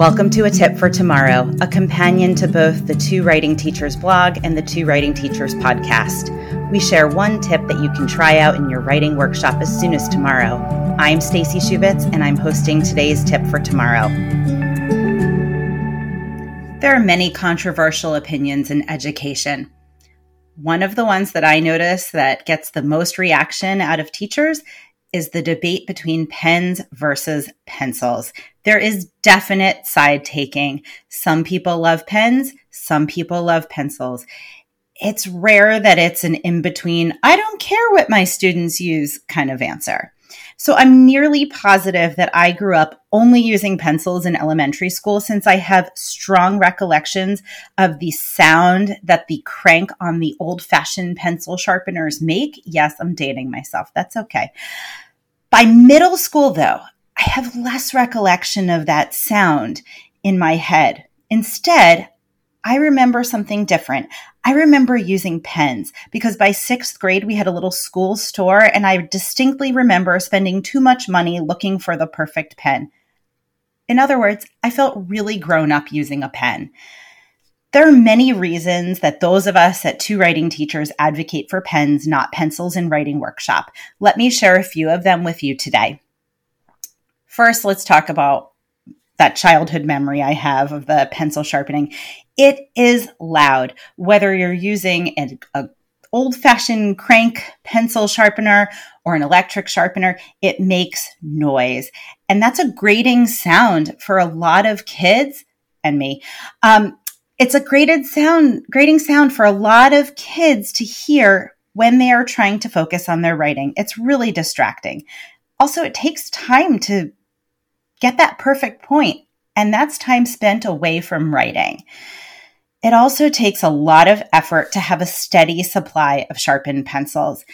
Welcome to A Tip for Tomorrow, a companion to both the Two Writing Teachers blog and the Two Writing Teachers podcast. We share one tip that you can try out in your writing workshop as soon as tomorrow. I'm Stacey Shubitz and I'm hosting today's tip for tomorrow. There are many controversial opinions in education. One of the ones that I notice that gets the most reaction out of teachers is the debate between pens versus pencils. There is definite side taking. Some people love pens, some people love pencils. It's rare that it's an in between, I don't care what my students use kind of answer. So I'm nearly positive that I grew up only using pencils in elementary school since I have strong recollections of the sound that the crank on the old fashioned pencil sharpeners make. Yes, I'm dating myself. That's okay. By middle school, though, I have less recollection of that sound in my head. Instead, I remember something different. I remember using pens because by sixth grade, we had a little school store, and I distinctly remember spending too much money looking for the perfect pen. In other words, I felt really grown up using a pen. There are many reasons that those of us at Two Writing Teachers advocate for pens, not pencils, in writing workshop. Let me share a few of them with you today. First, let's talk about that childhood memory I have of the pencil sharpening. It is loud, whether you're using an old fashioned crank pencil sharpener or an electric sharpener, it makes noise. And that's a grating sound for a lot of kids and me. Um, it's a grated sound, grating sound for a lot of kids to hear when they are trying to focus on their writing. It's really distracting. Also, it takes time to get that perfect point, and that's time spent away from writing. It also takes a lot of effort to have a steady supply of sharpened pencils.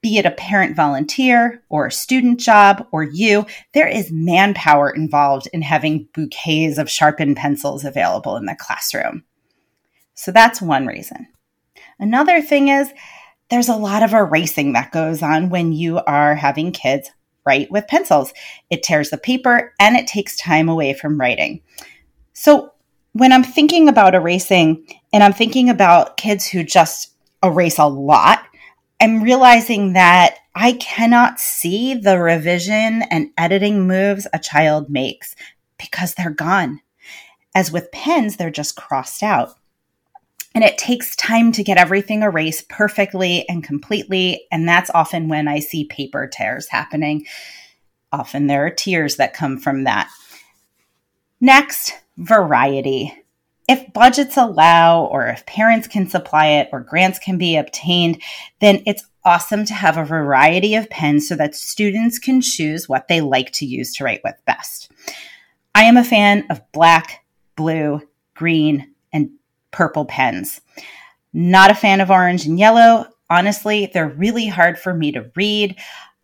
Be it a parent volunteer or a student job or you, there is manpower involved in having bouquets of sharpened pencils available in the classroom. So that's one reason. Another thing is there's a lot of erasing that goes on when you are having kids write with pencils. It tears the paper and it takes time away from writing. So when I'm thinking about erasing and I'm thinking about kids who just erase a lot, I'm realizing that I cannot see the revision and editing moves a child makes because they're gone. As with pens, they're just crossed out. And it takes time to get everything erased perfectly and completely. And that's often when I see paper tears happening. Often there are tears that come from that. Next, variety. If budgets allow, or if parents can supply it, or grants can be obtained, then it's awesome to have a variety of pens so that students can choose what they like to use to write with best. I am a fan of black, blue, green, and purple pens. Not a fan of orange and yellow. Honestly, they're really hard for me to read.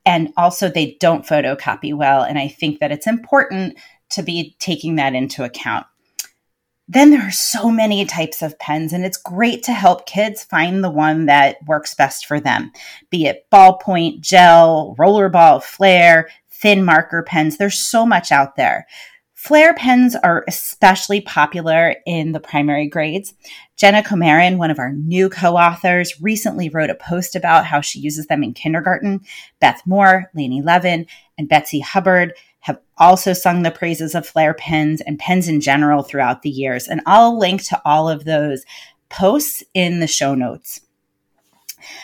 And also, they don't photocopy well. And I think that it's important to be taking that into account. Then there are so many types of pens, and it's great to help kids find the one that works best for them, be it ballpoint, gel, rollerball, Flair, thin marker pens. There's so much out there. Flair pens are especially popular in the primary grades. Jenna Comarin, one of our new co authors, recently wrote a post about how she uses them in kindergarten. Beth Moore, Lainie Levin, and Betsy Hubbard have also sung the praises of Flair pens and pens in general throughout the years. And I'll link to all of those posts in the show notes.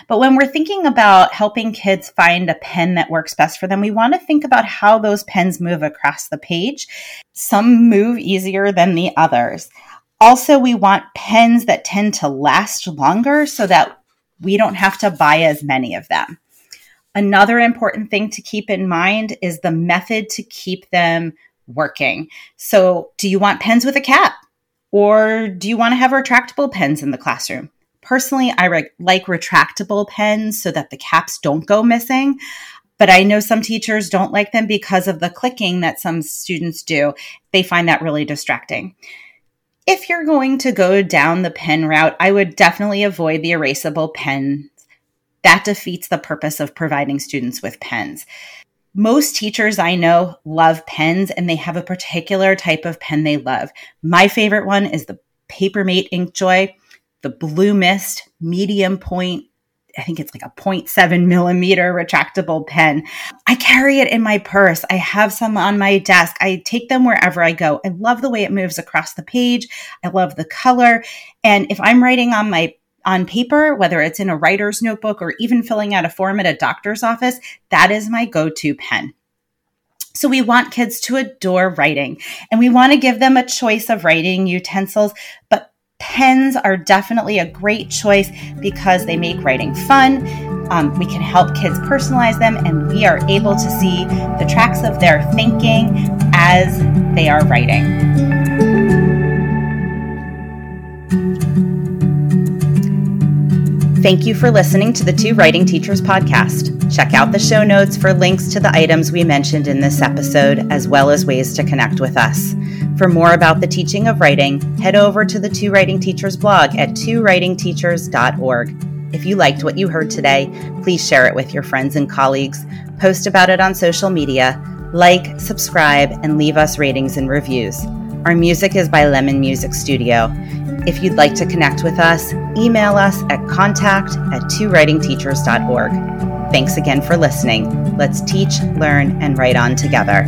But when we're thinking about helping kids find a pen that works best for them, we want to think about how those pens move across the page. Some move easier than the others. Also, we want pens that tend to last longer so that we don't have to buy as many of them. Another important thing to keep in mind is the method to keep them working. So, do you want pens with a cap? Or do you want to have retractable pens in the classroom? Personally, I re- like retractable pens so that the caps don't go missing. But I know some teachers don't like them because of the clicking that some students do. They find that really distracting. If you're going to go down the pen route, I would definitely avoid the erasable pens. That defeats the purpose of providing students with pens. most teachers I know love pens and they have a particular type of pen they love. My favorite one is the Papermate Inkjoy, the Blue Mist medium point. I think it's like a 0.7 millimeter retractable pen. I carry it in my purse. I have some on my desk. I take them wherever I go. I love the way it moves across the page. I love the color. And if I'm writing on my on paper, whether it's in a writer's notebook or even filling out a form at a doctor's office, that is my go to pen. So we want kids to adore writing and we want to give them a choice of writing utensils, but pens are definitely a great choice because they make writing fun. Um, we can help kids personalize them and we are able to see the tracks of their thinking as they are writing. Thank you for listening to the Two Writing Teachers podcast. Check out the show notes for links to the items we mentioned in this episode, as well as ways to connect with us. For more about the teaching of writing, head over to the Two Writing Teachers blog at twowritingteachers.org. If you liked what you heard today, please share it with your friends and colleagues, post about it on social media, like, subscribe, and leave us ratings and reviews. Our music is by Lemon Music Studio. If you'd like to connect with us, email us at contact at twowritingteachers.org. Thanks again for listening. Let's teach, learn, and write on together.